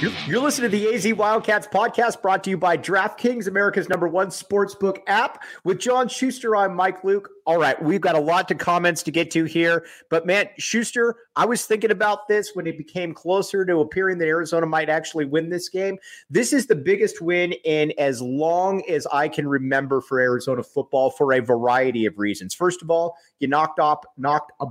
You're, you're, listening to the AZ Wildcats podcast brought to you by DraftKings, America's number one sportsbook app. With John Schuster, I'm Mike Luke. All right, we've got a lot of comments to get to here. But man, Schuster, I was thinking about this when it became closer to appearing that Arizona might actually win this game. This is the biggest win in as long as I can remember for Arizona football for a variety of reasons. First of all, you knocked off knocked uh,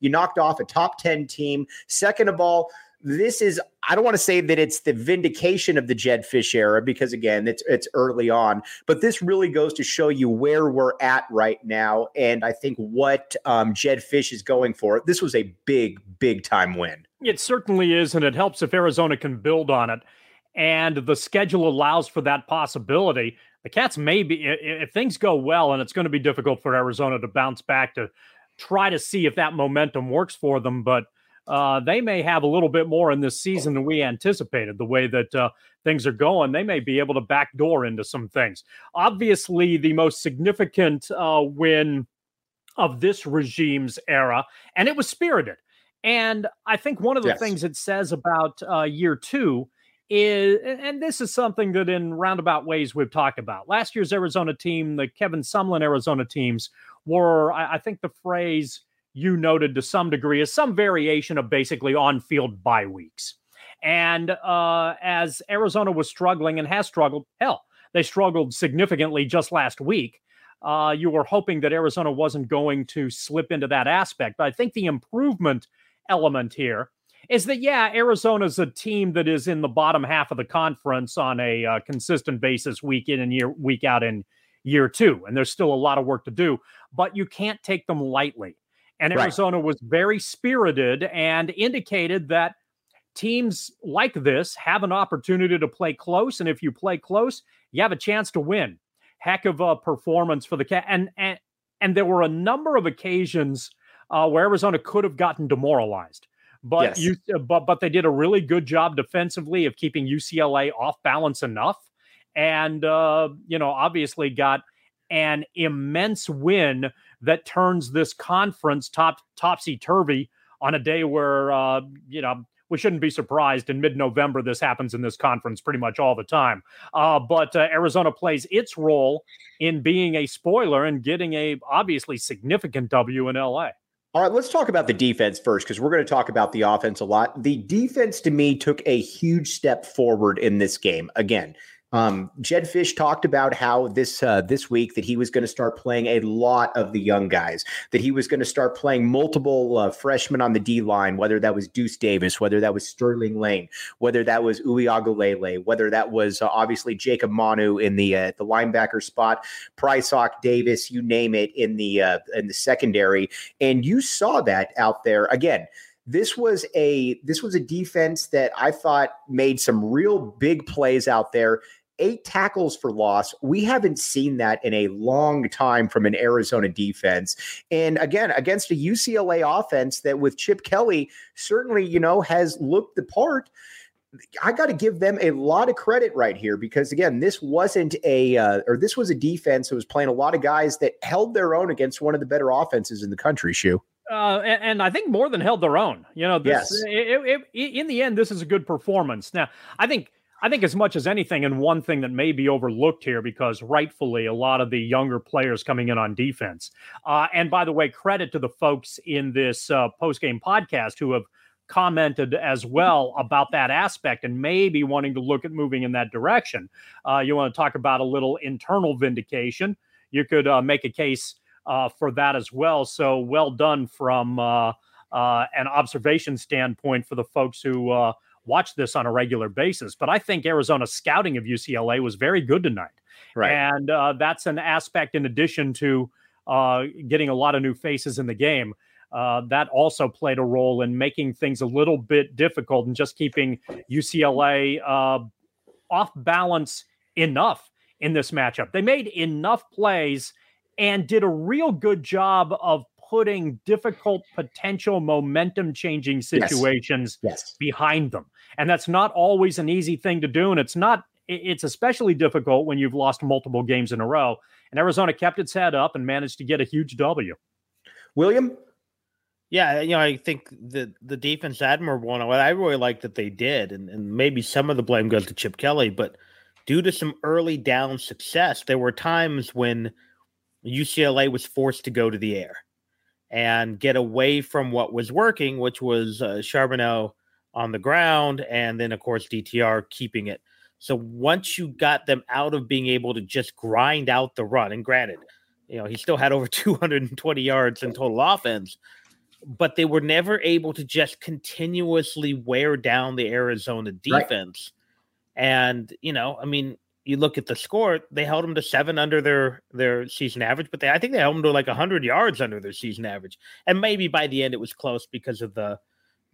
you knocked off a top 10 team. Second of all, this is I don't want to say that it's the vindication of the Jedd Fisch era because again it's it's early on, but this really goes to show you where we're at right now, and I think what um, Jedd Fisch is going for. This was a big big time win. It certainly is, and it helps if Arizona can build on it, and the schedule allows for that possibility. The Cats may be if things go well, and it's going to be difficult for Arizona to bounce back to try to see if that momentum works for them, but uh, they may have a little bit more in this season than we anticipated. The way that uh, things are going, they may be able to backdoor into some things. Obviously, the most significant uh, win of this regime's era, and it was spirited. And I think one of the yes. things it says about uh, year two is, and this is something that in roundabout ways we've talked about. Last year's Arizona team, the Kevin Sumlin Arizona teams, were, I, I think the phrase, you noted to some degree is some variation of basically on field bye weeks. And uh, as Arizona was struggling and has struggled, hell, they struggled significantly just last week. Uh, you were hoping that Arizona wasn't going to slip into that aspect. But I think the improvement element here is that, yeah, Arizona's a team that is in the bottom half of the conference on a uh, consistent basis, week in and year, week out in year two. And there's still a lot of work to do, but you can't take them lightly. And Arizona right. was very spirited and indicated that teams like this have an opportunity to play close. And if you play close, you have a chance to win. Heck of a performance for the cat. And, and, and there were a number of occasions uh, where Arizona could have gotten demoralized. But yes. you, but but they did a really good job defensively of keeping UCLA off balance enough, and uh, you know obviously got an immense win that turns this conference top topsy turvy on a day where uh, you know we shouldn't be surprised in mid-November this happens in this conference pretty much all the time. Uh, but uh, Arizona plays its role in being a spoiler and getting a obviously significant W in LA. All right, let's talk about the defense first because we're going to talk about the offense a lot. The defense to me took a huge step forward in this game. Again, um, Jedd Fisch talked about how this uh, this week that he was going to start playing a lot of the young guys, that he was going to start playing multiple uh, freshmen on the D line, whether that was Deuce Davis, whether that was Sterling Lane, whether that was Uiagalelei, whether that was uh, obviously Jacob Manu in the uh, the linebacker spot, Prysock Davis, you name it in the uh, in the secondary, and you saw that out there. Again this was a this was a defense that I thought made some real big plays out there eight tackles for loss. We haven't seen that in a long time from an Arizona defense. And again, against a UCLA offense that with Chip Kelly certainly, you know, has looked the part. I got to give them a lot of credit right here because again, this wasn't a uh, or this was a defense that was playing a lot of guys that held their own against one of the better offenses in the country. Shu. Uh, and, and, I think more than held their own. You know, this, yes. It, it, it, in the end, this is a good performance. Now, I think I think as much as anything, and one thing that may be overlooked here because rightfully a lot of the younger players coming in on defense. Uh, and by the way, credit to the folks in this uh, post game podcast who have commented as well about that aspect and maybe wanting to look at moving in that direction. Uh, you want to talk about a little internal vindication. You could uh, make a case uh, for that as well. So well done from uh, an observation standpoint for the folks who watch this on a regular basis. But I think Arizona's scouting of UCLA was very good tonight. Right. And that's an aspect in addition to getting a lot of new faces in the game uh, that also played a role in making things a little bit difficult and just keeping UCLA uh, off balance enough in this matchup. They made enough plays and did a real good job of putting difficult potential momentum changing situations yes. Yes. behind them. And that's not always an easy thing to do. And it's not, it's especially difficult when you've lost multiple games in a row. And Arizona kept its head up and managed to get a huge W. William, yeah, you know, I think the the defense admirable and what I really like that they did, and, and maybe some of the blame goes to Chip Kelly, but due to some early down success, there were times when UCLA was forced to go to the air and get away from what was working, which was uh, Charbonnet on the ground, and then of course DTR keeping it. So once you got them out of being able to just grind out the run, and granted, you know he still had over 220 yards in total offense but they were never able to just continuously wear down the Arizona defense. Right. And, you know, I mean, you look at the score, they held them to seven under their their season average, but they I think they held them to like hundred yards under their season average. And maybe by the end it was close because of the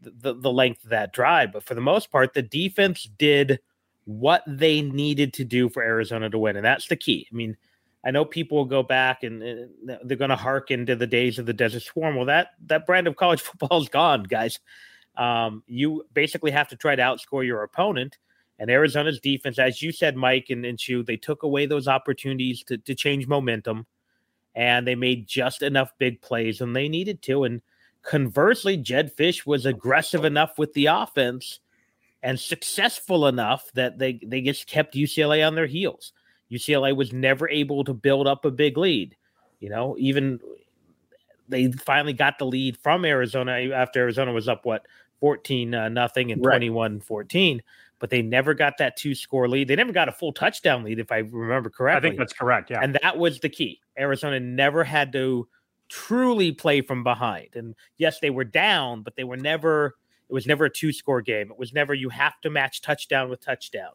the, the length of that drive. But for the most part, the defense did what they needed to do for Arizona to win. And that's the key. I mean, I know people will go back and, and they're going to harken to the days of the Desert Swarm. Well, that that brand of college football is gone, guys. Um, you basically have to try to outscore your opponent. And Arizona's defense, as you said, Mike and, and Shu, they took away those opportunities to, to change momentum and they made just enough big plays when they needed to. And conversely, Jedd Fisch was aggressive enough with the offense and successful enough that they, they just kept UCLA on their heels. UCLA was never able to build up a big lead. You know, even they finally got the lead from Arizona after Arizona was up what 14 uh, nothing and 21 14 but they never got that two score lead they never got a full touchdown lead if i remember correctly i think that's correct yeah and that was the key arizona never had to truly play from behind and yes they were down but they were never it was never a two score game it was never you have to match touchdown with touchdown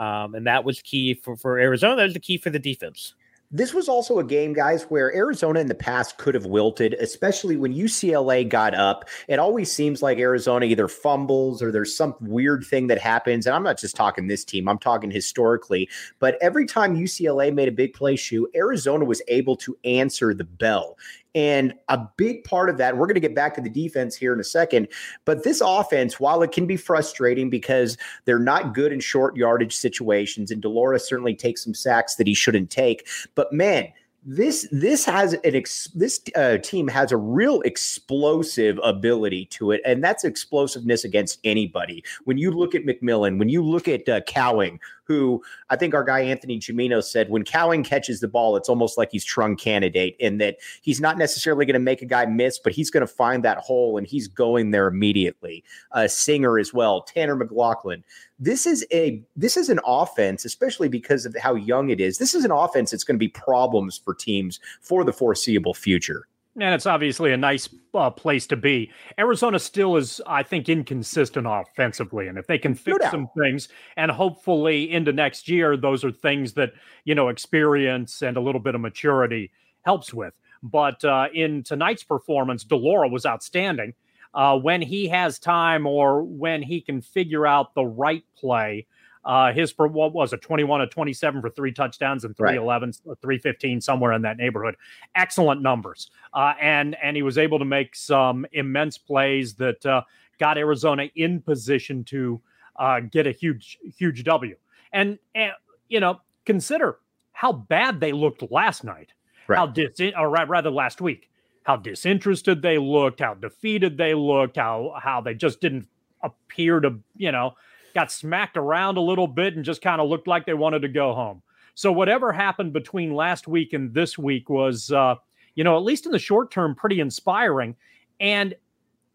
um, and that was key for, for Arizona. That was the key for the defense. This was also a game, guys, where Arizona in the past could have wilted, especially when UCLA got up. It always seems like Arizona either fumbles or there's some weird thing that happens. And I'm not just talking this team, I'm talking historically. But every time UCLA made a big play Shu, Arizona was able to answer the bell. And a big part of that, we're going to get back to the defense here in a second. But this offense, while it can be frustrating because they're not good in short yardage situations, and Laura certainly takes some sacks that he shouldn't take, but man, this this has an ex, this uh, team has a real explosive ability to it, and that's explosiveness against anybody. When you look at McMillan, when you look at uh, Cowing, who I think our guy Anthony Gimino said when Cowing catches the ball, it's almost like he's Trung Canidate in that he's not necessarily going to make a guy miss, but he's going to find that hole and he's going there immediately. Uh, Singer as well, Tanner McLachlan. This is a this is an offense, especially because of how young it is. This is an offense that's going to be problems for teams for the foreseeable future. And it's obviously a nice uh, place to be. Arizona still is, I think, inconsistent offensively. And if they can fix no some things and hopefully into next year, those are things that, you know, experience and a little bit of maturity helps with. But uh, in tonight's performance, de Laura was outstanding. Uh, when he has time or when he can figure out the right play, uh, his for what was it, 21 to 27 for three touchdowns and 311, right. 315, somewhere in that neighborhood. Excellent numbers. Uh, and and he was able to make some immense plays that uh, got Arizona in position to uh, get a huge, huge W. And, and you know, consider how bad they looked last night. Right. How dis or rather last week. How disinterested they looked, how defeated they looked, how how they just didn't appear to, you know, got smacked around a little bit and just kind of looked like they wanted to go home. So whatever happened between last week and this week was, uh, you know, at least in the short term, pretty inspiring, and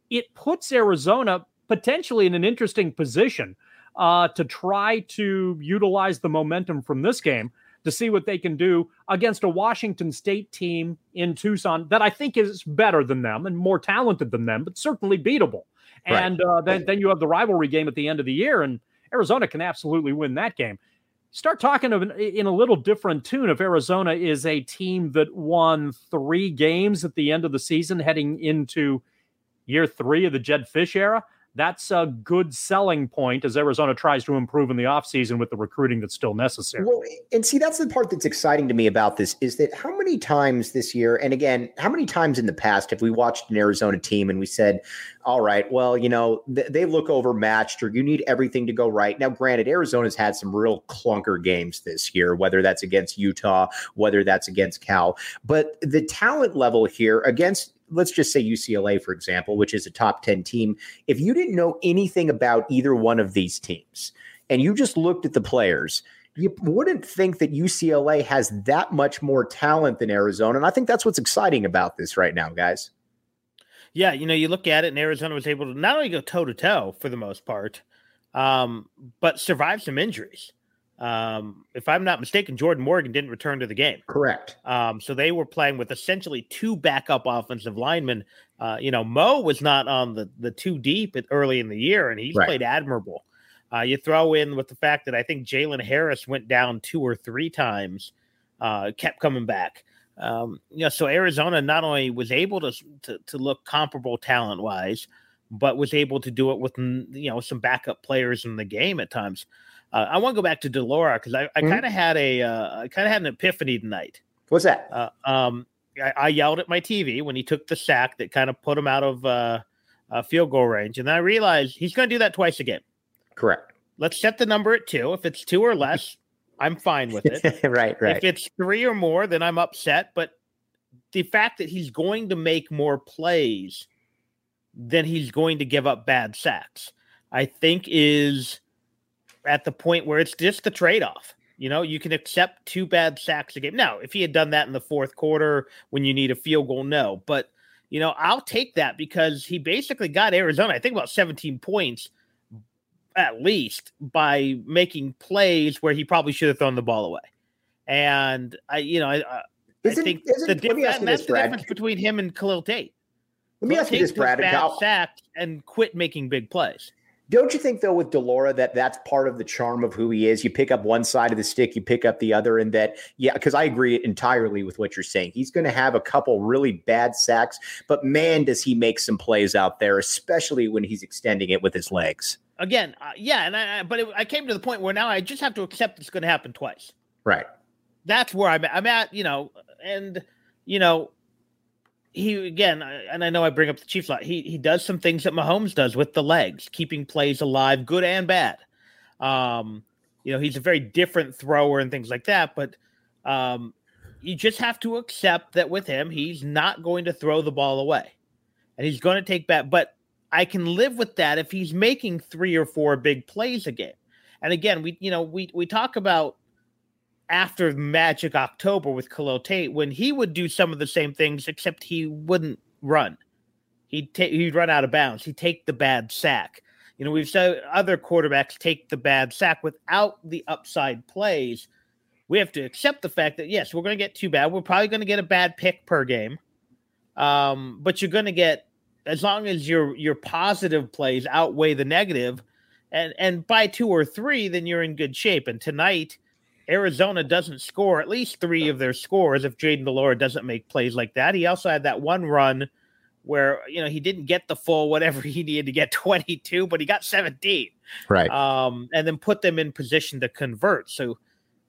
it puts Arizona potentially in an interesting position uh, to try to utilize the momentum from this game to see what they can do against a Washington State team in Tucson that I think is better than them and more talented than them, but certainly beatable. Right. And uh, then, then you have the rivalry game at the end of the year, and Arizona can absolutely win that game. Start talking of an, in a little different tune if Arizona is a team that won three games at the end of the season heading into year three of the Jedd Fisch era that's a good selling point as Arizona tries to improve in the offseason with the recruiting that's still necessary. Well, and see, that's the part that's exciting to me about this is that how many times this year, and again, how many times in the past have we watched an Arizona team and we said, all right, well, you know, th- they look overmatched or you need everything to go right. Now, granted, Arizona's had some real clunker games this year, whether that's against Utah, whether that's against Cal, but the talent level here against let's just say UCLA, for example, which is a top 10 team, if you didn't know anything about either one of these teams and you just looked at the players, you wouldn't think that UCLA has that much more talent than Arizona. And I think that's what's exciting about this right now, guys. Yeah, you know, you look at it, and Arizona was able to not only go toe to toe for the most part, um, but survive some injuries. Um, if I'm not mistaken, Jordan Morgan didn't return to the game. Correct. Um, so they were playing with essentially two backup offensive linemen. Uh, you know, Mo was not on the the two deep early in the year, and he's right. played admirable. Uh, you throw in with the fact that I think Jalen Harris went down two or three times, uh, kept coming back. Um, you know, so Arizona not only was able to to, to look comparable talent wise, but was able to do it with you know some backup players in the game at times. Uh, I want to go back to de Laura because I, I mm-hmm. kind of had a uh, I kind of had an epiphany tonight. What's that? Uh, um, I, I, yelled at my TV when he took the sack that kind of put him out of uh, field goal range, and then I realized he's going to do that twice again. Correct. Let's set the number at two. If it's two or less, I'm fine with it. right, right. If it's three or more, then I'm upset. But the fact that he's going to make more plays than he's going to give up bad sacks, I think is at the point where it's just the trade off. You know, you can accept two bad sacks a game. Now, if he had done that in the fourth quarter when you need a field goal, no. But, you know, I'll take that because he basically got Arizona, I think about 17 points at least by making plays where he probably should have thrown the ball away. And I, you know, I, I think the, diff- that's the difference between him and Khalil Tate. Let me Khalil ask you this, Brad. Bad sack and quit making big plays. Don't you think though with de Laura, that that's part of the charm of who he is? You pick up one side of the stick, you pick up the other, and that yeah, because I agree entirely with what you're saying. He's going to have a couple really bad sacks, but man, does he make some plays out there, especially when he's extending it with his legs. Again, uh, yeah, and I but it, I came to the point where now I just have to accept it's going to happen twice. Right. That's where I'm at. I'm at, you know, and you know, he again, and I know I bring up the Chiefs a lot. He he does some things that Mahomes does with the legs, keeping plays alive, good and bad. Um, you know, he's a very different thrower and things like that, but um, you just have to accept that with him, he's not going to throw the ball away, and he's going to take back. But I can live with that if he's making three or four big plays a game. And again, we you know we we talk about after Magic October with Khalil Tate when he would do some of the same things, except he wouldn't run. He'd take he'd run out of bounds. He'd take the bad sack. You know, we've said other quarterbacks take the bad sack without the upside plays. We have to accept the fact that yes, we're going to get too bad. We're probably going to get a bad pick per game, um, but you're going to get as long as your your positive plays outweigh the negative, and and by two or three, then you're in good shape. And tonight, Arizona doesn't score at least three of their scores if Jayden Delora doesn't make plays like that. He also had that one run where you know he didn't get the full whatever he needed to get 22, but he got 17. Right. Um, and then put them in position to convert. So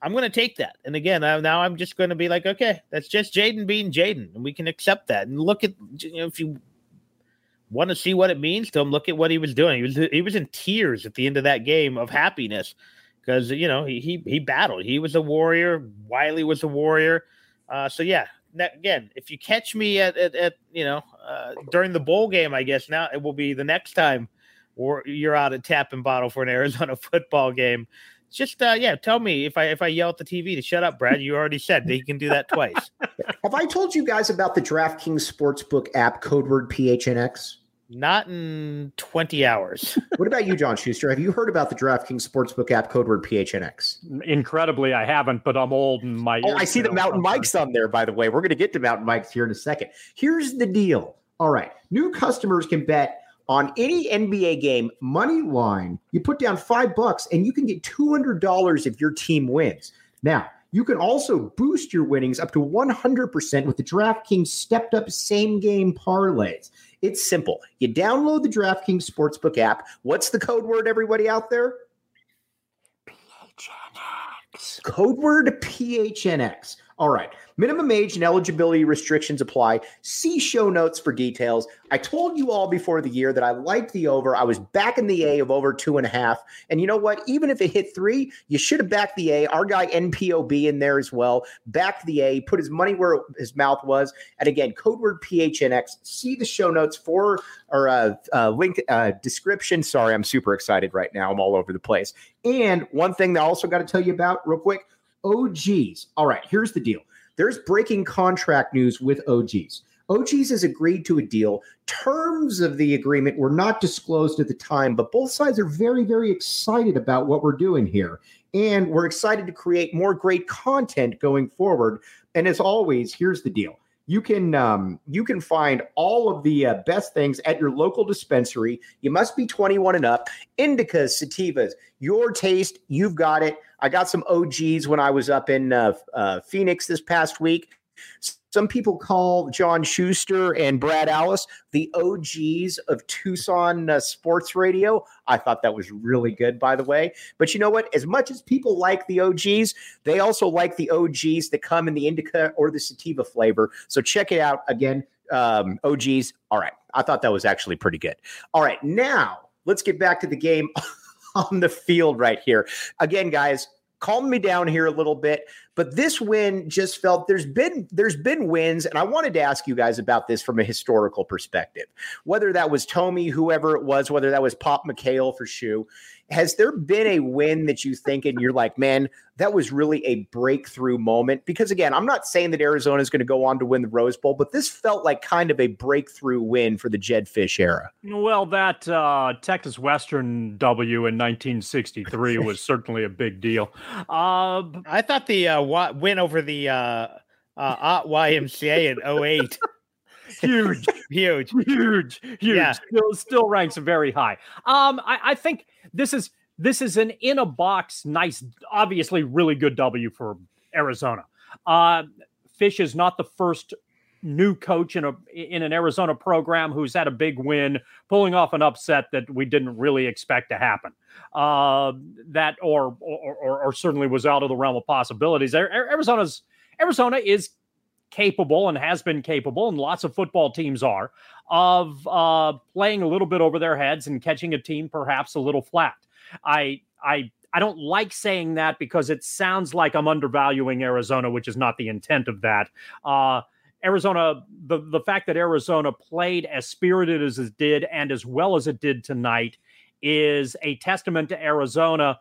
I'm going to take that. And again, I, now I'm just going to be like, okay, that's just Jaden being Jaden, and we can accept that. And look at you know if you want to see what it means to him, look at what he was doing. He was he was in tears at the end of that game of happiness because you know he, he he battled. He was a warrior. Wiley was a warrior. Uh, so yeah, again, if you catch me at at, at you know uh, during the bowl game, I guess now it will be the next time or you're out at tap and bottle for an Arizona football game. Just uh, yeah, tell me if I if I yell at the TV to shut up, Brad. You already said that you can do that twice. Have I told you guys about the DraftKings Sportsbook app, code word PHNX? Not in 20 hours. what about you, John Schuster? Have you heard about the DraftKings Sportsbook app, code word PHNX? Incredibly, I haven't, but I'm old and my. Oh, I see the Mountain Mike's on there, by the way. We're going to get to Mountain Mike's here in a second. Here's the deal. All right. New customers can bet on any NBA game, money line. You put down five bucks and you can get $200 if your team wins. Now, you can also boost your winnings up to 100% with the DraftKings stepped up same game parlays. It's simple. You download the DraftKings Sportsbook app. What's the code word, everybody out there? PHNX. Code word PHNX. All right. Minimum age and eligibility restrictions apply. See show notes for details. I told you all before the year that I liked the over. I was backing the A of over two and a half. And you know what? Even if it hit three, you should have backed the A. Our guy NPOB in there as well. Backed the A, put his money where his mouth was. And again, code word PHNX. See the show notes for or uh, uh, link uh, description. Sorry, I'm super excited right now. I'm all over the place. And one thing that I also got to tell you about real quick OGs. All right, here's the deal. There's breaking contract news with OGs. OGs has agreed to a deal. Terms of the agreement were not disclosed at the time, but both sides are very, very excited about what we're doing here. And we're excited to create more great content going forward. And as always, here's the deal. You can um, you can find all of the uh, best things at your local dispensary. You must be 21 and up. Indicas, sativas, your taste, you've got it. I got some OGs when I was up in uh, uh, Phoenix this past week. Some people call John Schuster and Brad Allis the OGs of Tucson uh, sports radio. I thought that was really good, by the way. But you know what? As much as people like the OGs, they also like the OGs that come in the indica or the sativa flavor. So check it out again. Um, OGs. All right. I thought that was actually pretty good. All right. Now let's get back to the game. on the field right here. Again, guys, calm me down here a little bit but this win just felt there's been there's been wins and i wanted to ask you guys about this from a historical perspective whether that was tommy whoever it was whether that was pop McKale for Shu has there been a win that you think and you're like, man, that was really a breakthrough moment? Because again, I'm not saying that Arizona is going to go on to win the Rose Bowl, but this felt like kind of a breakthrough win for the Jedd Fisch era. Well, that uh, Texas Western W in 1963 was certainly a big deal. Uh, I thought the uh, win over the uh, uh, YMCA in 08 huge, huge, huge, huge. Yeah. Still, still ranks very high. Um, I, I think this is this is an in a box, nice, obviously really good W for Arizona. Uh, Fisch is not the first new coach in a in an Arizona program who's had a big win, pulling off an upset that we didn't really expect to happen. Uh, that or, or, or or certainly was out of the realm of possibilities. Arizona's Arizona is capable and has been capable, and lots of football teams are, of uh, playing a little bit over their heads and catching a team perhaps a little flat. I I I don't like saying that because it sounds like I'm undervaluing Arizona, which is not the intent of that. Uh, Arizona, the, the fact that Arizona played as spirited as it did and as well as it did tonight is a testament to Arizona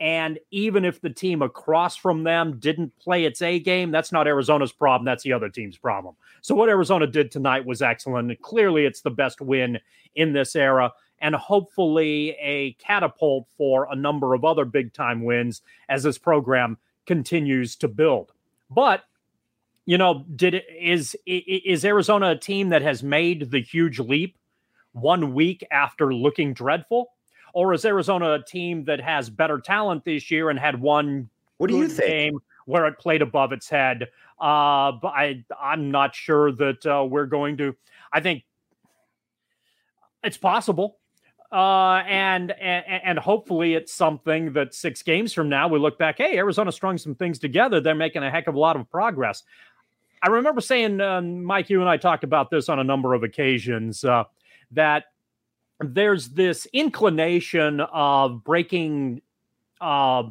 and even if the team across from them didn't play its A game, that's not Arizona's problem. That's the other team's problem. So, what Arizona did tonight was excellent. Clearly, it's the best win in this era, and hopefully, a catapult for a number of other big time wins as this program continues to build. But you know, did is is Arizona a team that has made the huge leap one week after looking dreadful? or is Arizona a team that has better talent this year and had one what do you think? game where it played above its head? Uh, but I I'm not sure that uh, we're going to. I think it's possible. Uh, and, and and hopefully it's something that six games from now we look back. Hey, Arizona strung some things together. They're making a heck of a lot of progress. I remember saying, uh, Mike, you and I talked about this on a number of occasions. Uh, that there's this inclination of breaking uh,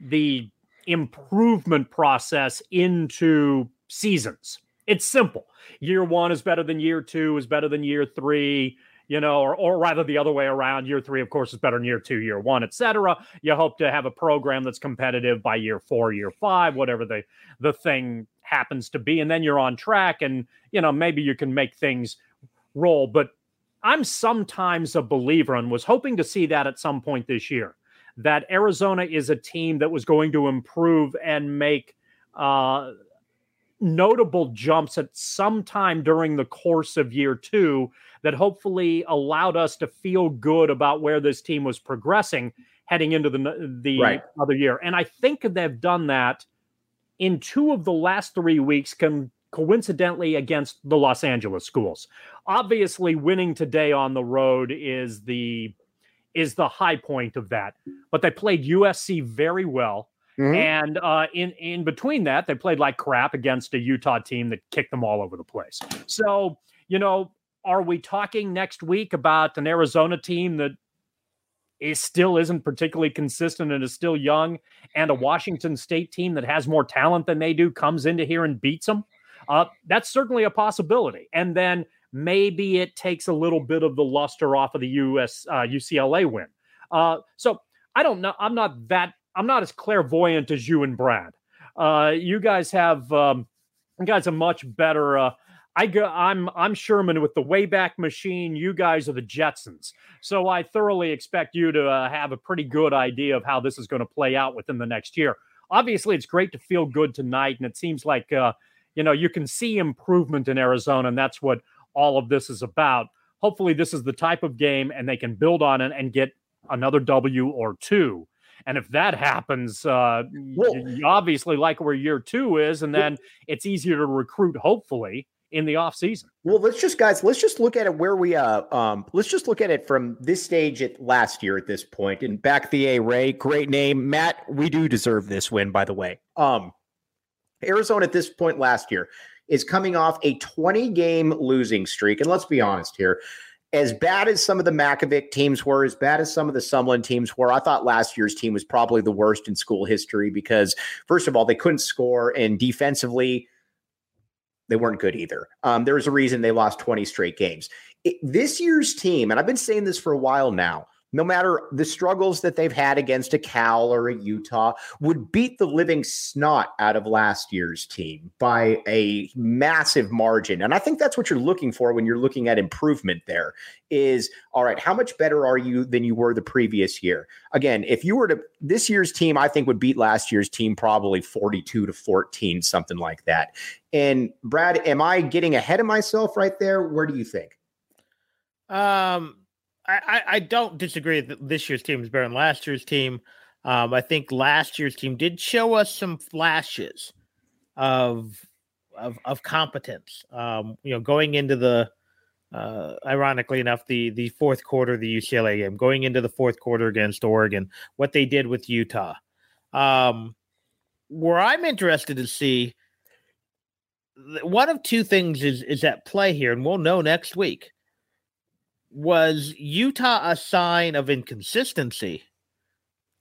the improvement process into seasons. It's simple. Year one is better than year two, is better than year three. You know, or, or rather the other way around. Year three, of course, is better than year two, year one, etc. You hope to have a program that's competitive by year four, year five, whatever the the thing happens to be, and then you're on track, and you know maybe you can make things roll. But I'm sometimes a believer and was hoping to see that at some point this year that Arizona is a team that was going to improve and make uh, notable jumps at some time during the course of year two that hopefully allowed us to feel good about where this team was progressing heading into the the right. other year. And I think they've done that in two of the last three weeks. Can coincidentally against the Los Angeles schools. Obviously, winning today on the road is the is the high point of that. But they played USC very well. Mm-hmm. And uh, in in between that, they played like crap against a Utah team that kicked them all over the place. So you know, are we talking next week about an Arizona team that is still isn't particularly consistent and is still young, and a Washington State team that has more talent than they do comes into here and beats them? Uh, that's certainly a possibility. And then maybe it takes a little bit of the luster off of the US uh, UCLA win. Uh, so I don't know. I'm not that. I'm not as clairvoyant as you and Brad. Uh, you guys have um, you guys are much better. Uh, I go. I'm I'm Sherman with the Wayback Machine. You guys are the Jetsons. So I thoroughly expect you to uh, have a pretty good idea of how this is going to play out within the next year. Obviously, it's great to feel good tonight, and it seems like uh, you know you can see improvement in Arizona, and that's what all of this is about. Hopefully, this is the type of game and they can build on it and get another W or two. And if that happens, uh, well, you obviously like where year two is, and then it's easier to recruit, hopefully, in the off season. Well, let's just guys, let's just look at it where we uh um let's just look at it from this stage at last year at this point. And back the A Ray, great name. Matt, we do deserve this win, by the way. Um Arizona at this point last year, is coming off a 20 game losing streak. And let's be honest here. As bad as some of the Mackovic teams were, as bad as some of the Sumlin teams were, I thought last year's team was probably the worst in school history because, first of all, they couldn't score, and defensively, they weren't good either. Um, there was a reason they lost 20 straight games. It, this year's team, and I've been saying this for a while now, no matter the struggles that they've had against a Cal or a Utah, would beat the living snot out of last year's team by a massive margin. And I think that's what you're looking for when you're looking at improvement there is all right, how much better are you than you were the previous year? Again, if you were to this year's team, I think would beat last year's team probably 42 to 14, something like that. And Brad, am I getting ahead of myself right there? Where do you think? Um, I, I don't disagree that this year's team is better than last year's team. Um, I think last year's team did show us some flashes of of, of competence. Um, you know, going into the uh, ironically enough, the the fourth quarter of the UCLA game, going into the fourth quarter against Oregon, what they did with Utah. Um, where I'm interested to see one of two things is is at play here, and we'll know next week was Utah a sign of inconsistency?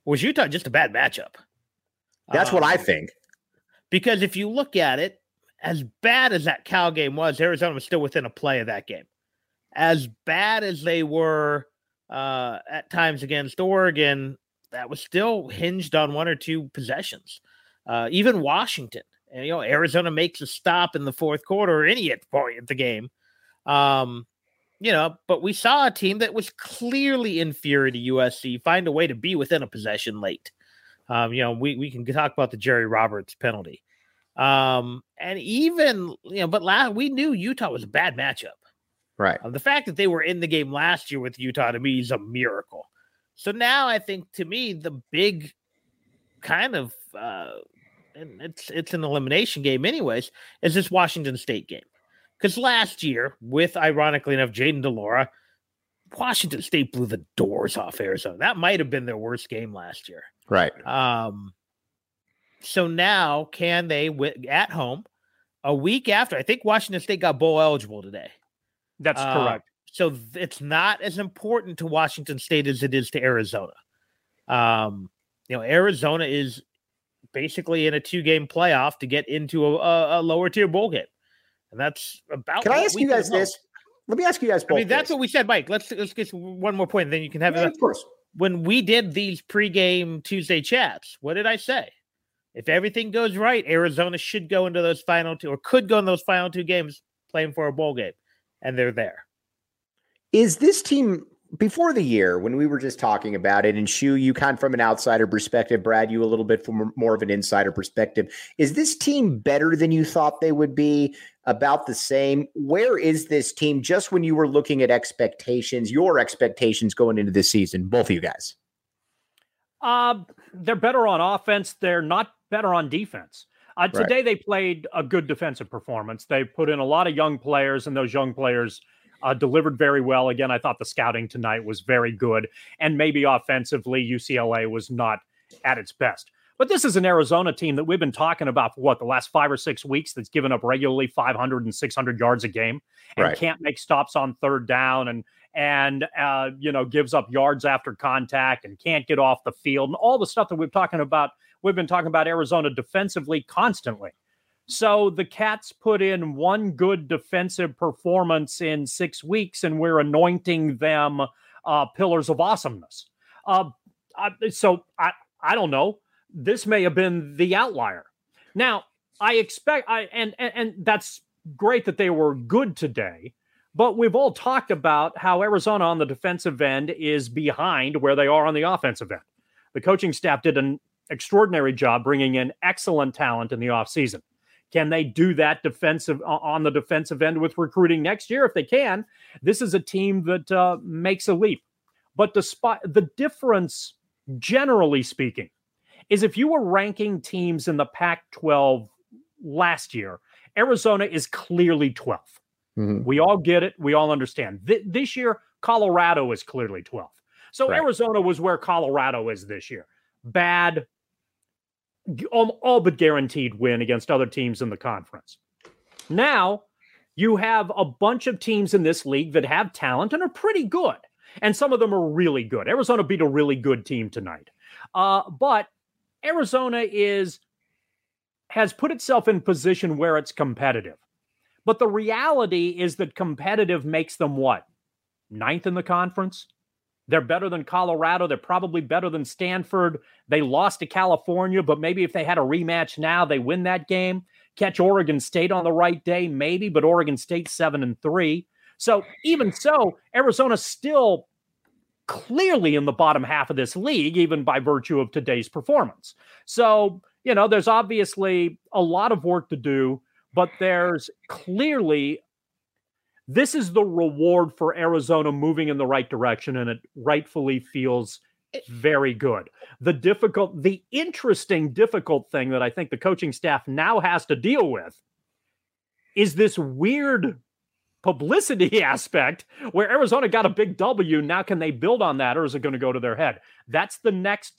Was Utah just a bad matchup? That's um, what I um, think. Because if you look at it, as bad as that Cal game was, Arizona was still within a play of that game. As bad as they were uh, at times against Oregon, that was still hinged on one or two possessions. Uh, even Washington, and you know, Arizona makes a stop in the fourth quarter, or any point of the game. Um, you know, but we saw a team that was clearly inferior to USC find a way to be within a possession late. Um, you know, we, we can talk about the Jerry Roberts penalty. Um, and even, you know, but last, we knew Utah was a bad matchup. Right. Uh, the fact that they were in the game last year with Utah to me is a miracle. So now I think to me, the big kind of, uh, and it's it's an elimination game anyways, is this Washington State game. Because last year, with ironically enough, Jayden de Laura, Washington State blew the doors off Arizona. That might have been their worst game last year. Right. Um, so now can they at home a week after? I think Washington State got bowl eligible today. That's uh, correct. So it's not as important to Washington State as it is to Arizona. Um, you know, Arizona is basically in a two game playoff to get into a, a, a lower tier bowl game. And that's about. Can I ask you guys this? let me ask you guys both. I mean, that's what we said, Mike. Let's let's get one more point, and then you can have Yeah, it. of course. When we did these pregame Tuesday chats, what did I say? If everything goes right, Arizona should go into those final two, or could go in those final two games playing for a bowl game, and they're there. Is this team before the year when we were just talking about it, and Shu, you kind of from an outsider perspective, Brad, you a little bit from more of an insider perspective. Is this team better than you thought they would be? About the same. Where is this team just when you were looking at expectations, your expectations going into this season, both of you guys? Uh, they're better on offense. They're not better on defense. Uh, Right. today they played a good defensive performance. They put in a lot of young players, and those young players uh, delivered very well. Again, I thought the scouting tonight was very good, and maybe offensively, UCLA was not at its best. But this is an Arizona team that we've been talking about for what the last five or six weeks that's given up regularly 500 and 600 yards a game and Right. can't make stops on third down and and uh, you know gives up yards after contact and can't get off the field and all the stuff that we've talking about we've been talking about Arizona defensively constantly. So the Cats put in one good defensive performance in six weeks, and we're anointing them uh, pillars of awesomeness. Uh, I, so I I don't know. This may have been the outlier. Now I expect I and and, and that's great that they were good today. But we've all talked about how Arizona on the defensive end is behind where they are on the offensive end. The coaching staff did an extraordinary job bringing in excellent talent in the offseason. Can they do that defensive on the defensive end with recruiting next year? If they can, this is a team that uh, makes a leap. But despite the difference, generally speaking, is if you were ranking teams in the Pac 12 last year, Arizona is clearly 12th. Mhm. We all get it. We all understand. Th- this year, Colorado is clearly 12th. So Right. Arizona was where Colorado is this year. Bad, all, all but guaranteed win against other teams in the conference. Now, you have a bunch of teams in this league that have talent and are pretty good. And some of them are really good. Arizona beat a really good team tonight. Uh, but Arizona is has put itself in position where it's competitive. But the reality is that competitive makes them what? Ninth in the conference? They're better than Colorado. They're probably better than Stanford. They lost to California, but maybe if they had a rematch now, they win that game. Catch Oregon State on the right day, maybe, but Oregon State seven and three. So even so, Arizona still clearly in the bottom half of this league, even by virtue of today's performance. So, you know, there's obviously a lot of work to do, but there's clearly this is the reward for Arizona moving in the right direction, and it rightfully feels very good. The difficult, the interesting, difficult thing that I think the coaching staff now has to deal with is this weird publicity aspect where Arizona got a big W. Now, can they build on that, or is it going to go to their head? That's the next.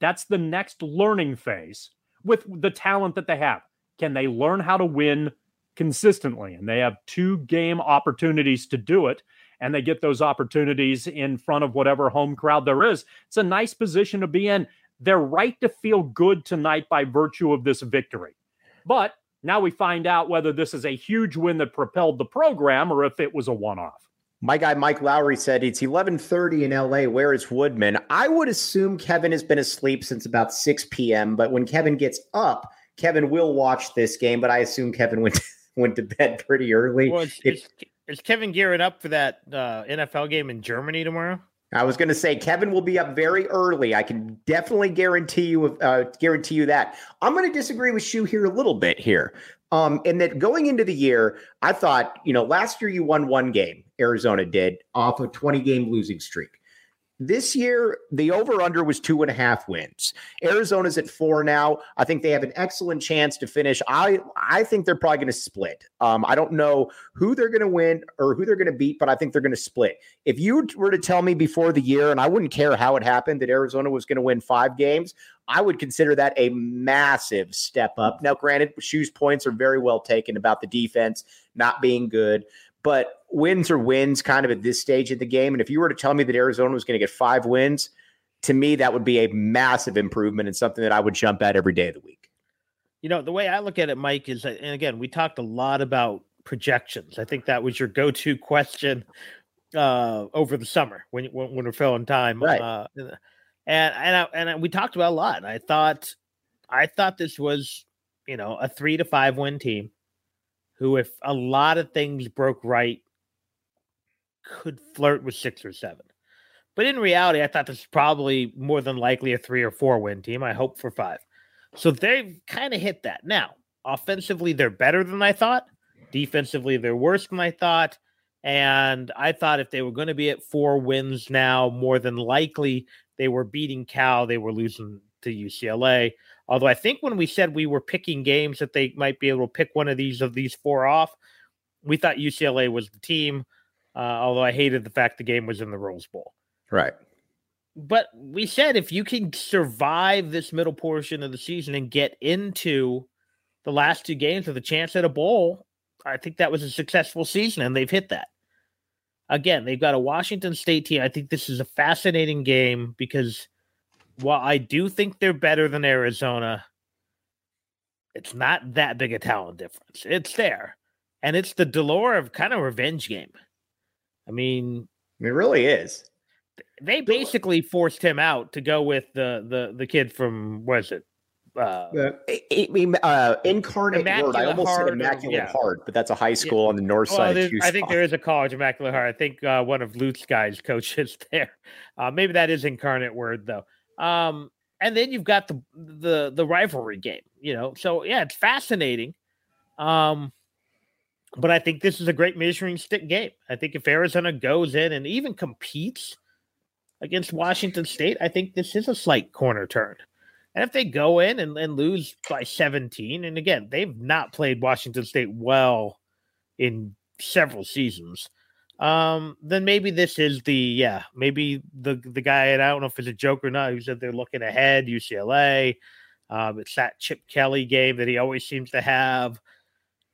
That's the next learning phase with the talent that they have. Can they learn how to win consistently? And they have two game opportunities to do it. And they get those opportunities in front of whatever home crowd there is. It's a nice position to be in. They're right to feel good tonight by virtue of this victory. But now we find out whether this is a huge win that propelled the program or if it was a one off. My guy Mike Lowry said it's 11:30 in LA. Where is Woodman? I would assume Kevin has been asleep since about 6 p.m. But when Kevin gets up, Kevin will watch this game. But I assume Kevin went went to bed pretty early. Well, is, If- is, is Kevin gearing up for that uh, NFL game in Germany tomorrow? I was going to say Kevin will be up very early. I can definitely guarantee you uh, guarantee you that. I'm going to disagree with Shu here a little bit here. Um, in that going into the year, I thought you know last year you won one game. Arizona did off a 20 game losing streak. This year, the over under was two and a half wins. Arizona's at four now. I think they have an excellent chance to finish. I I think they're probably going to split. Um, I don't know who they're going to win or who they're going to beat, but I think they're going to split. If you were to tell me before the year, and I wouldn't care how it happened, that Arizona was going to win five games, I would consider that a massive step up. Now, granted, Shu's points are very well taken about the defense not being good, but wins are wins kind of at this stage of the game. And if you were to tell me that Arizona was going to get five wins, to me, that would be a massive improvement and something that I would jump at every day of the week. You know, the way I look at it, Mike, is that, and again, we talked a lot about projections. I think that was your go-to question uh, over the summer when when, when we're filling time. Right. Uh, and and I, and we talked about a lot. I thought I thought this was you know a three to five win team who, if a lot of things broke right, could flirt with six or seven. But in reality, I thought this is probably more than likely a three or four win team. I hope for five. So they've kind of hit that. Now, offensively, they're better than I thought. Defensively, they're worse than I thought. And I thought if they were going to be at four wins now, more than likely they were beating Cal, they were losing to UCLA. Although I think when we said we were picking games that they might be able to pick one of these of these four off, we thought UCLA was the team. Uh, although I hated the fact the game was in the Rose Bowl. Right. But we said if you can survive this middle portion of the season and get into the last two games with a chance at a bowl, I think that was a successful season, and they've hit that. Again, they've got a Washington State team. I think this is a fascinating game because while I do think they're better than Arizona, it's not that big a talent difference. It's there. And it's the de Laura kind of revenge game. I mean, it really is. They basically forced him out to go with the the the kid from was it uh, uh, uh, incarnate word. I almost Heart said immaculate yeah. heart, but that's a high school on the north well, side of. I think there is a college immaculate heart. I think uh, one of Luke's guys coaches there. Uh, maybe that is incarnate word though. Um, and then you've got the the the rivalry game. You know, so yeah, it's fascinating. Um, but I think this is a great measuring stick game. I think if Arizona goes in and even competes against Washington State, I think this is a slight corner turn. And if they go in and, and lose by 17, and again, they've not played Washington State well in several seasons, um, then maybe this is the yeah, maybe the the guy, and I don't know if it's a joke or not, who said they're looking ahead, UCLA. Um, it's that Chip Kelly game that he always seems to have.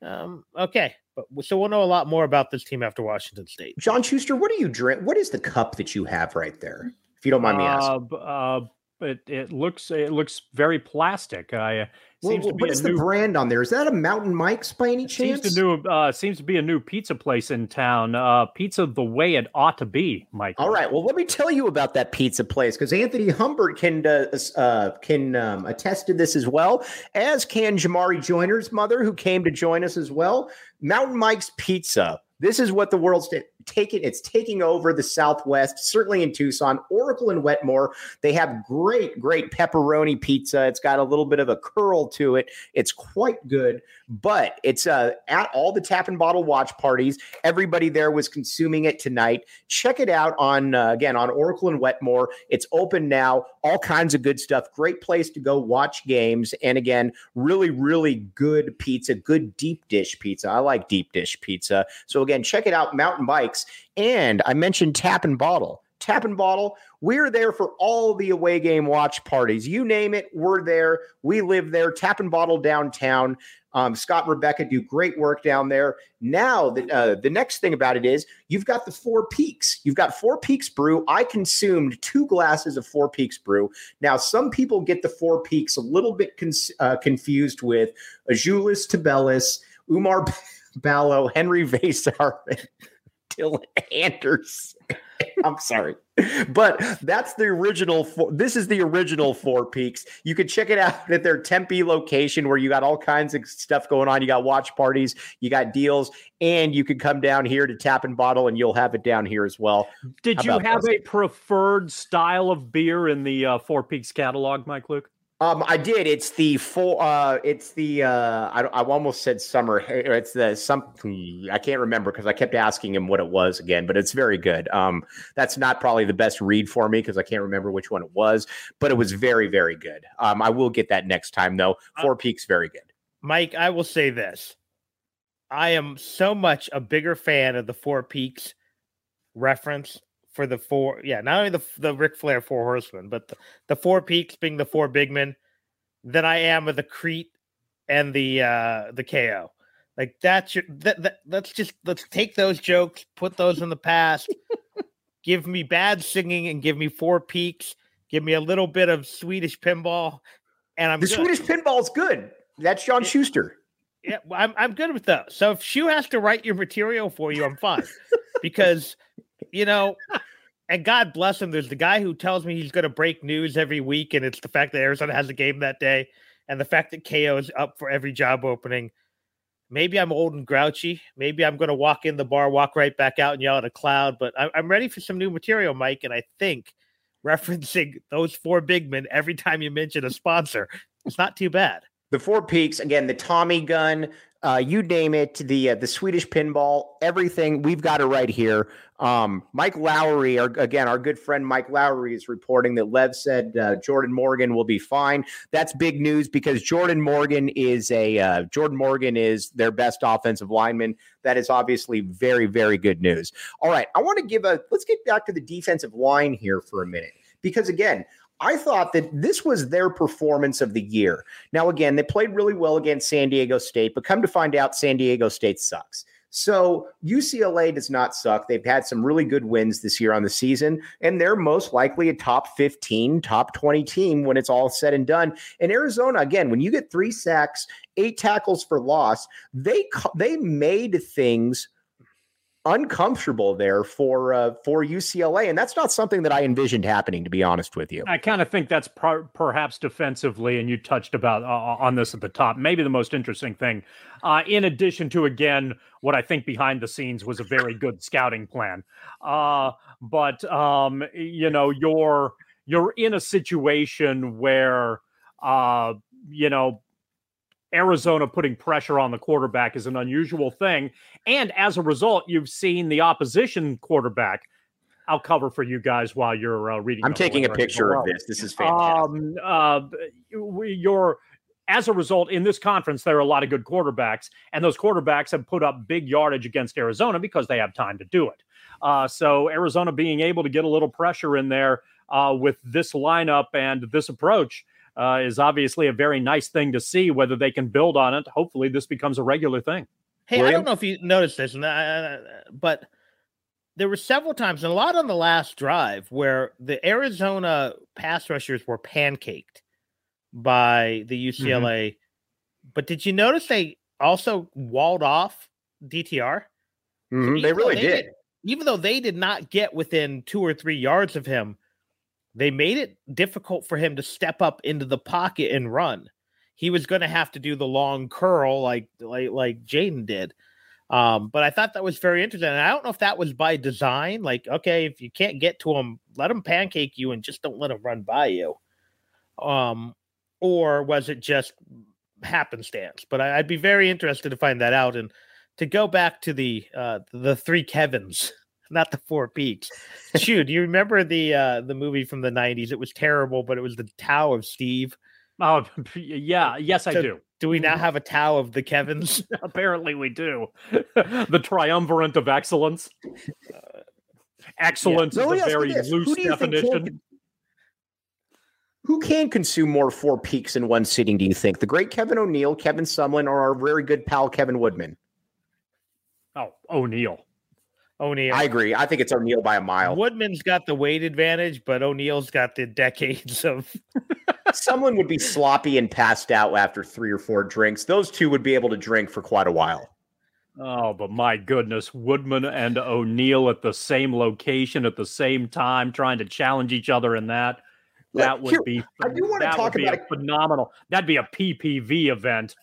Um, okay, but so we'll know a lot more about this team after Washington State. John Schuster, what do you drink? What is the cup that you have right there? If you don't mind me asking. Uh, uh, but it looks it looks very plastic. I uh, Well, seems to be what a is new the brand on there? Is that a Mountain Mike's by any chance? seems to new uh, seems to be a new pizza place in town. Uh, pizza the way it ought to be, Mike. All right. Well, let me tell you about that pizza place because Anthony Humbert can uh, uh, can um, attest to this as well, as can Jamari Joyner's mother, who came to join us as well. Mountain Mike's Pizza. This is what the world's t- taking. It's taking over the Southwest, certainly in Tucson, Oracle, and Wetmore. They have great, great pepperoni pizza. It's got a little bit of a curl to it. It's quite good, but it's uh, at all the tap and bottle watch parties. Everybody there was consuming it tonight. Check it out on uh, again on Oracle and Wetmore. It's open now. All kinds of good stuff. Great place to go watch games. And again, really, really good pizza. Good deep dish pizza. I like deep dish pizza. So again, check it out. Mountain Mike's. And I mentioned Tap and Bottle. Tap and Bottle. We're there for all the away game watch parties. You name it, we're there. We live there. Tap and Bottle downtown. Um, Scott Rebecca do great work down there. Now, the, uh, the next thing about it is you've got the Four Peaks. You've got Four Peaks Brew. I consumed two glasses of Four Peaks Brew. Now, some people get the Four Peaks a little bit cons- uh, confused with Azuolas Tubelis, Oumar Ballo, Henri Veesaar, Dylan Anders. I'm sorry. But that's the original. Four, this is the original Four Peaks. You can check it out at their Tempe location where you got all kinds of stuff going on. You got watch parties, you got deals, and you can come down here to Tap and Bottle and you'll have it down here as well. Did How you have a preferred style of beer in the uh, Four Peaks catalog, Mike Luke? Um, I did. It's the full. Uh, it's the. Uh, I, I almost said summer. It's the something. I can't remember because I kept asking him what it was again. But it's very good. Um, that's not probably the best read for me because I can't remember which one it was. But it was very, very good. Um, I will get that next time though. Four Peaks, very good. Mike, I will say this. I am so much a bigger fan of the Four Peaks reference for the four, yeah, not only the the Ric Flair Four Horsemen, but the, the Four Peaks being the four big men, than I am of the Crete and the uh the KO. Like that's your that, that let's just let's take those jokes, put those in the past. give me bad singing and give me Four Peaks. Give me a little bit of Swedish pinball, and I'm The good. Swedish pinball is good. That's John Schuster. Yeah, I'm I'm good with those. So if Shu has to write your material for you, I'm fine. because you know, and God bless him, there's the guy who tells me he's gonna break news every week, and it's the fact that Arizona has a game that day, and the fact that KO is up for every job opening. Maybe I'm old and grouchy. Maybe I'm going to walk in the bar, walk right back out, and yell at a cloud. But I'm ready for some new material, Mike. And I think referencing those four big men every time you mention a sponsor, it's not too bad. The Four Peaks again, the Tommy gun, uh, you name it, the uh, the Swedish pinball, everything. We've got it right here. Um, Mike Lowry, our, again, our good friend Mike Lowry is reporting that Lev said uh, Jordan Morgan will be fine. That's big news because Jordan Morgan is a uh, Jordan Morgan is their best offensive lineman. That is obviously very very good news. All right, I want to give a let's get back to the defensive line here for a minute because again, I thought that this was their performance of the year. Now, again, they played really well against San Diego State, but come to find out, San Diego State sucks. So UCLA does not suck. They've had some really good wins this year on the season, and they're most likely a top 15, top 20 team when it's all said and done. And Arizona, again, when you get three sacks, eight tackles for loss, they they made things uncomfortable there for uh, for UCLA, and that's not something that I envisioned happening. To be honest with you, I kind of think that's per- perhaps defensively, and you touched about uh, uh, on this at the top. Maybe the most interesting thing, uh, in addition to again what I think behind the scenes was a very good scouting plan. Uh, but um, you know, you're you're in a situation where uh, you know Arizona putting pressure on the quarterback is an unusual thing. And as a result, you've seen the opposition quarterback. I'll cover for you guys while you're uh, reading. I'm taking a picture of this. This is fantastic. Um, uh, you're as a result in this conference, there are a lot of good quarterbacks, and those quarterbacks have put up big yardage against Arizona because they have time to do it. Uh, so Arizona being able to get a little pressure in there uh, with this lineup and this approach uh, is obviously a very nice thing to see. Whether they can build on it, hopefully this becomes a regular thing. Hey, William? I don't know if you noticed this, but there were several times, and a lot on the last drive, where the Arizona pass rushers were pancaked by the UCLA. Mm-hmm. But did you notice they also walled off DTR? Mm-hmm. So they really they did. did. Even though they did not get within two or three yards of him, they made it difficult for him to step up into the pocket and run. He was going to have to do the long curl like like like Jayden did. Um, but I thought that was very interesting. And I don't know if that was by design. Like, okay, if you can't get to him, let him pancake you and just don't let him run by you. Um, or was it just happenstance? But I, would be very interested to find that out. And to go back to the uh, the three Kevins not the Four Peaks. Shoot, do you remember the uh the movie from the '90s? It was terrible, but it was the Tao of Steve. Oh yeah, yes, so I do. Do we now mm-hmm. have a Tao of the Kevins? Apparently, we do. the triumvirate of excellence. Uh, excellence yeah. is a very loose definition. Can, who can consume more Four Peaks in one sitting? Do you think the great Kevin O'Neill, Kevin Sumlin, or our very good pal Kevin Woodman? Oh, O'Neill. O'Neill. I agree. I think it's O'Neill by a mile. Woodman's got the weight advantage, but O'Neill's got the decades of. Someone would be sloppy and passed out after three or four drinks. Those two would be able to drink for quite a while. Oh, but my goodness, Woodman and O'Neill at the same location at the same time, trying to challenge each other in that. That would Here, be. I do want to talk about a phenomenal. That'd be a PPV event.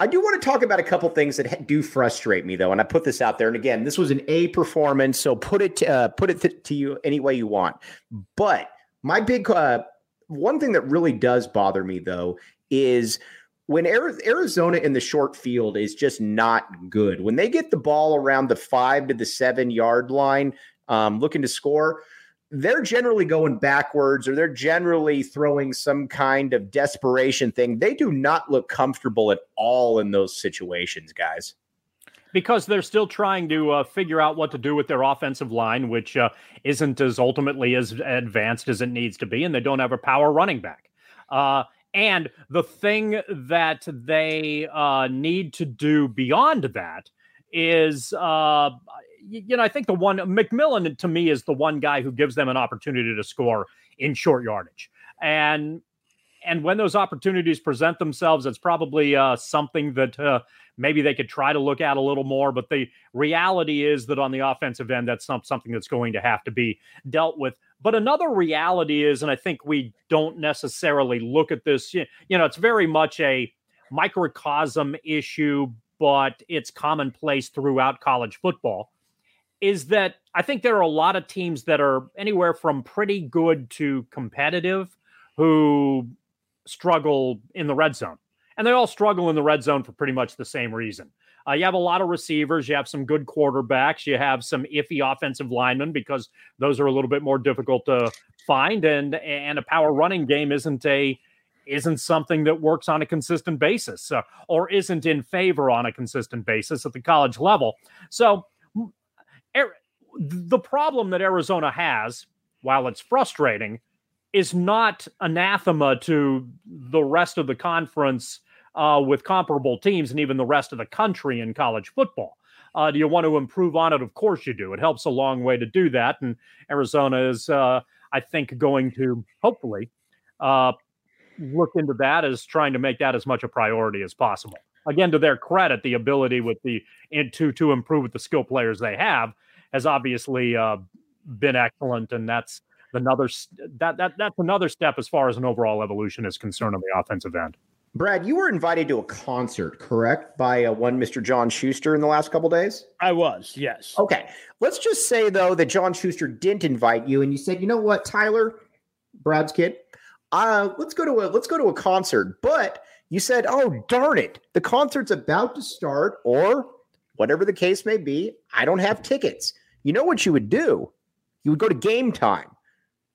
I do want to talk about a couple things that do frustrate me, though, and I put this out there. And again, this was an A performance, so put it to, uh, put it to, to you any way you want. But my big uh, one thing that really does bother me, though, is when Arizona in the short field is just not good. When they get the ball around the five to the seven yard line, um, looking to score, they're generally going backwards or they're generally throwing some kind of desperation thing. They do not look comfortable at all in those situations, guys. Because they're still trying to uh, figure out what to do with their offensive line, which uh, isn't as ultimately as advanced as it needs to be, and they don't have a power running back. Uh, and the thing that they uh, need to do beyond that is uh, you know, I think the one McMillan to me is the one guy who gives them an opportunity to score in short yardage. And and when those opportunities present themselves, it's probably uh, something that uh, maybe they could try to look at a little more. But the reality is that on the offensive end, that's not something that's going to have to be dealt with. But another reality is, and I think we don't necessarily look at this, you know, it's very much a microcosm issue, but it's commonplace throughout college football. Is that I think there are a lot of teams that are anywhere from pretty good to competitive who struggle in the red zone. And they all struggle in the red zone for pretty much the same reason. Uh, you have a lot of receivers, you have some good quarterbacks, you have some iffy offensive linemen because those are a little bit more difficult to find, and and a power running game isn't a isn't something that works on a consistent basis uh, or isn't in favor on a consistent basis at the college level. So the problem that Arizona has, while it's frustrating, is not anathema to the rest of the conference uh, with comparable teams and even the rest of the country in college football. Uh, do you want to improve on it? Of course you do. It helps a long way to do that. And Arizona is, uh, I think, going to hopefully uh, look into that as trying to make that as much a priority as possible. Again, to their credit, the ability with the to to improve with the skill players they have has obviously uh, been excellent, and that's another that that that's another step as far as an overall evolution is concerned on the offensive end. Brad, you were invited to a concert, correct, by uh, one Mr. John Schuster in the last couple days. I was, yes. Okay, let's just say though that John Schuster didn't invite you, and you said, you know what, Tyler, Brad's kid, uh, let's go to a let's go to a concert. But you said, oh darn it, the concert's about to start, or whatever the case may be. I don't have tickets. You know what you would do? You would go to Game Time.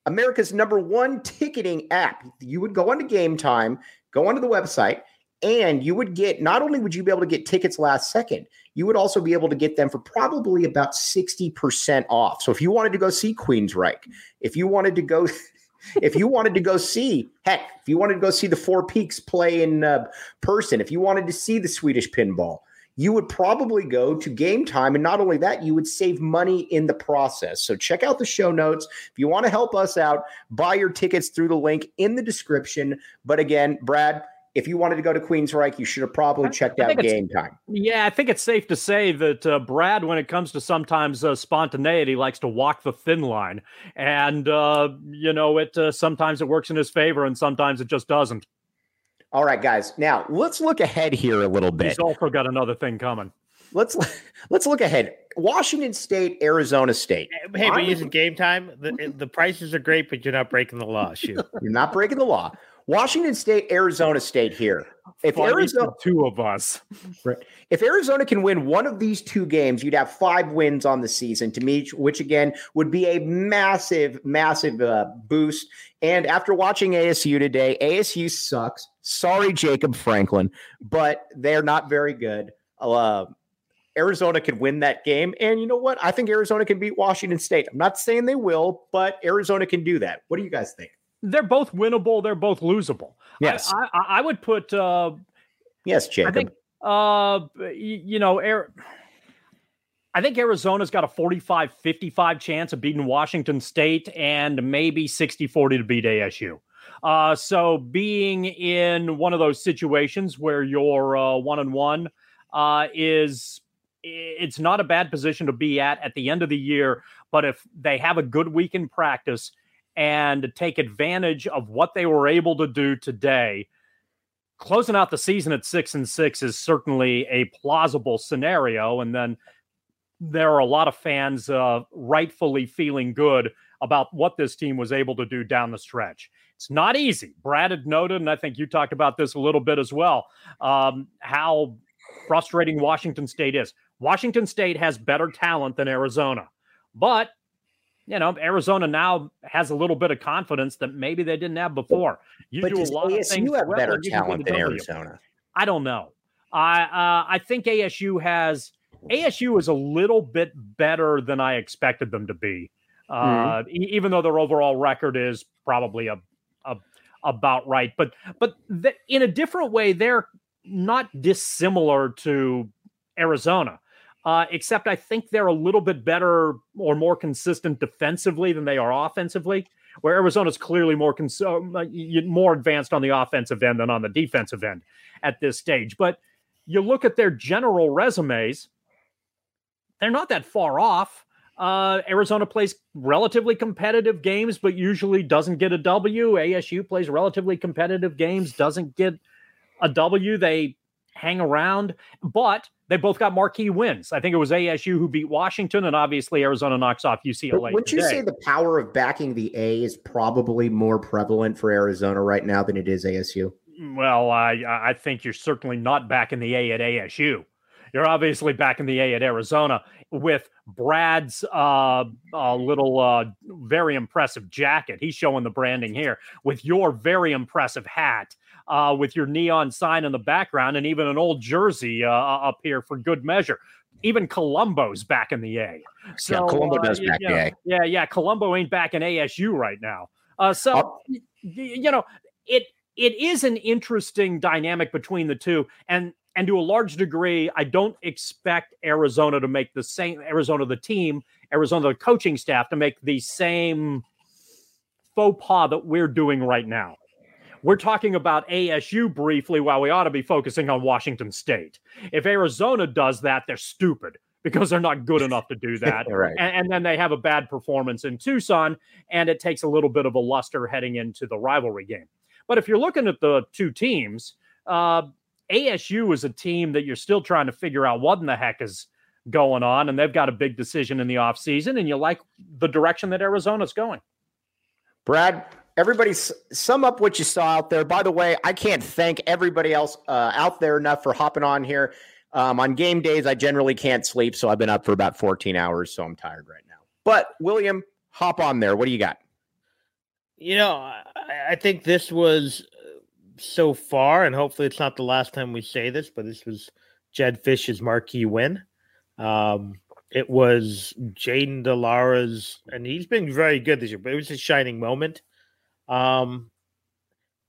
America's number one ticketing app. You would go onto Game Time, go onto the website, and you would get not only would you be able to get tickets last second, you would also be able to get them for probably about 60% off. So if you wanted to go see Queensryche, if you wanted to go if you wanted to go see, heck, if you wanted to go see the Four Peaks play in uh, person, if you wanted to see the Swedish pinball, you would probably go to game time. And not only that, you would save money in the process. So check out the show notes. If you want to help us out, buy your tickets through the link in the description. But again, Brad, if you wanted to go to Queensryche, you should have probably checked out game time. Yeah, I think it's safe to say that uh, Brad, when it comes to sometimes uh, spontaneity, likes to walk the thin line, and uh, you know it. Uh, sometimes it works in his favor, and sometimes it just doesn't. All right, guys. Now let's look ahead here a little bit. He's also got another thing coming. Let's let's look ahead. Washington State, Arizona State. Hey, but using game time, the, the prices are great, but you're not breaking the law. Shoot, you're not breaking the law. Washington State, Arizona State here. If Funny Arizona, two of us, right. If Arizona can win one of these two games, you'd have five wins on the season to me, which again would be a massive, massive uh, boost. And after watching ASU today, ASU sucks. Sorry, Jacob Franklin, but they're not very good. Uh, Arizona could win that game. And you know what? I think Arizona can beat Washington State. I'm not saying they will, but Arizona can do that. What do you guys think? they're both winnable. They're both losable. Yes, I, I, I would put. Uh, yes, Jacob. I think. Uh, you know, Air. I think Arizona's got a 45 55 chance of beating Washington State and maybe 60 40 to beat ASU. Uh, so being in one of those situations where you're one and one is it's not a bad position to be at at the end of the year. But if they have a good week in practice and take advantage of what they were able to do today. Closing out the season at six and six is certainly a plausible scenario. And then there are a lot of fans uh, rightfully feeling good about what this team was able to do down the stretch. It's not easy. Brad had noted, and I think you talked about this a little bit as well, um, how frustrating Washington State is. Washington State has better talent than Arizona, but you know, Arizona now has a little bit of confidence that maybe they didn't have before. You but do a lot ASU of things. You have well, better talent than Arizona. I don't know. I uh, I think ASU has ASU is a little bit better than I expected them to be. Uh, mm-hmm. e- even though their overall record is probably a, about right, but but in a different way, they're not dissimilar to Arizona. Uh, except I think they're a little bit better or more consistent defensively than they are offensively. where Arizona's clearly more cons- uh, more advanced on the offensive end than on the defensive end at this stage. But you look at their general resumes, they're not that far off. Uh, Arizona plays relatively competitive games, but usually doesn't get a W. ASU plays relatively competitive games, doesn't get a W. They hang around, but they both got marquee wins. I think it was ASU who beat Washington, and obviously Arizona knocks off UCLA. Wouldn't you say the power of backing the A is probably more prevalent for Arizona right now than it is ASU? Well, I I think you're certainly not backing the A at ASU. You're obviously back in the A at Arizona with Brad's uh, uh, little, uh, very impressive jacket. He's showing the branding here with your very impressive hat, uh, with your neon sign in the background, and even an old jersey uh, up here for good measure. Even Colombo's back in the A. So yeah, Colombo uh, does back the A. Yeah, yeah. Colombo ain't back in ASU right now. so, you know, it it is an interesting dynamic between the two. And and to a large degree, I don't expect Arizona to make the same Arizona the team, Arizona the coaching staff to make the same faux pas that we're doing right now. We're talking about ASU briefly while we ought to be focusing on Washington State. If Arizona does that, they're stupid because they're not good enough to do that. right. and, and, then they have a bad performance in Tucson, and it takes a little bit of a luster heading into the rivalry game. But if you're looking at the two teams, uh, ASU is a team that you're still trying to figure out what in the heck is going on, and they've got a big decision in the offseason, and you like the direction that Arizona's going. Brad, everybody sum up what you saw out there. By the way, I can't thank everybody else uh, out there enough for hopping on here. Um, on game days, I generally can't sleep, so I've been up for about 14 hours, so I'm tired right now. But William, hop on there. What do you got? You know, I, I think this was so far, and hopefully it's not the last time we say this, but this was Jedd Fisch's marquee win. Um, it was Jayden de Laura's, and he's been very good this year, but it was a shining moment. Um,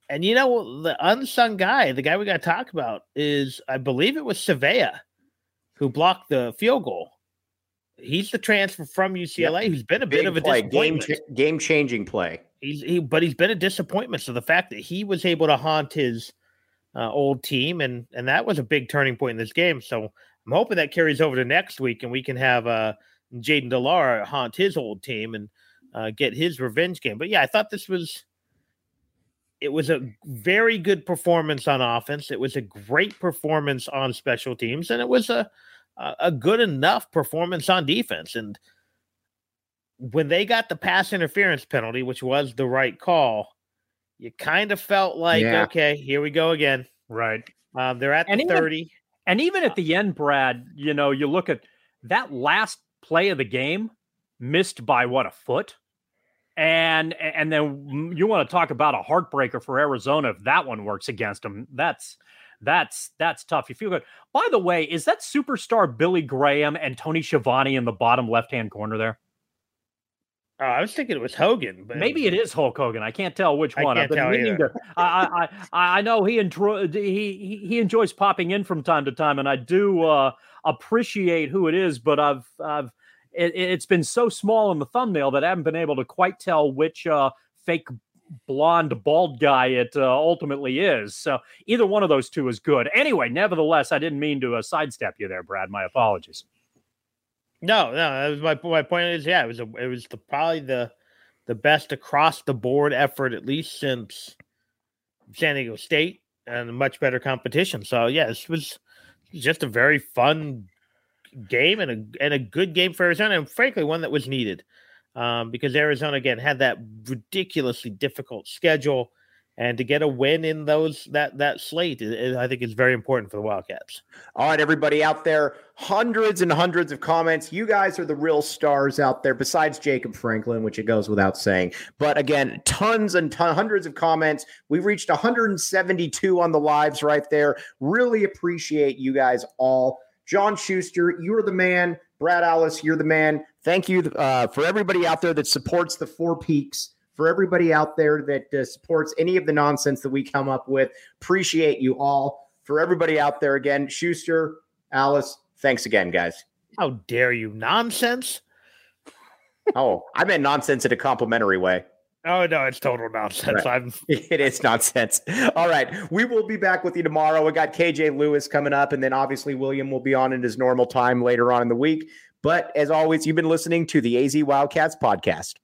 and you know, the unsung guy, the guy we got to talk about is, I believe it was Savea who blocked the field goal. He's the transfer from UCLA yep. who's been a Big bit of a play. game game changing play. He's he, but he's been a disappointment. So the fact that he was able to haunt his uh, old team and and that was a big turning point in this game. So I'm hoping that carries over to next week and we can have uh, Jayden de haunt his old team and uh, get his revenge game. But yeah, I thought this was it was a very good performance on offense. It was a great performance on special teams, and it was a a good enough performance on defense. And when they got the pass interference penalty, which was the right call, you kind of felt like, yeah. okay, here we go again. Right. Um, they're at and the even, 30. And even at the end, Brad, you know, you look at that last play of the game missed by what a foot. And and then you want to talk about a heartbreaker for Arizona if that one works against them. That's that's that's tough. You feel good. By the way, is that superstar Billy Graham and Tony Schiavone in the bottom left hand corner there? Uh, I was thinking it was Hogan, but maybe it is Hulk Hogan. I can't tell which one. I can't tell either. To, I, I I know he, enjoy, he he enjoys popping in from time to time, and I do uh, appreciate who it is. But I've I've it, has been so small in the thumbnail that I haven't been able to quite tell which uh, fake blonde bald guy it uh, ultimately is. So either one of those two is good. Anyway, nevertheless, I didn't mean to uh, sidestep you there, Brad. My apologies. No, no, that was my my point is yeah, it was a, it was the probably the the best across the board effort at least since San Diego State and much better competition. So yeah, this was just a very fun game and a and a good game for Arizona, and frankly one that was needed um, because Arizona again had that ridiculously difficult schedule and to get a win in those that that slate is, i think is very important for the wildcats. All right everybody out there hundreds and hundreds of comments. You guys are the real stars out there besides jacob franklin which it goes without saying. But again tons and ton, hundreds of comments. We've reached 172 on the lives right there. Really appreciate you guys all. John schuster you're the man. Brad Allis you're the man Thank you uh, for everybody out there that supports the Four Peaks. For everybody out there that uh, supports any of the nonsense that we come up with, appreciate you all. For everybody out there again, Schuster, Allis, thanks again, guys. How dare you? Nonsense? oh, I meant nonsense in a complimentary way. Oh no, it's total nonsense. Right. I'm it is nonsense. All right. We will be back with you tomorrow. We got KJ Lewis coming up, and then obviously William will be on in his normal time later on in the week. But as always, you've been listening to the AZ Wildcats podcast.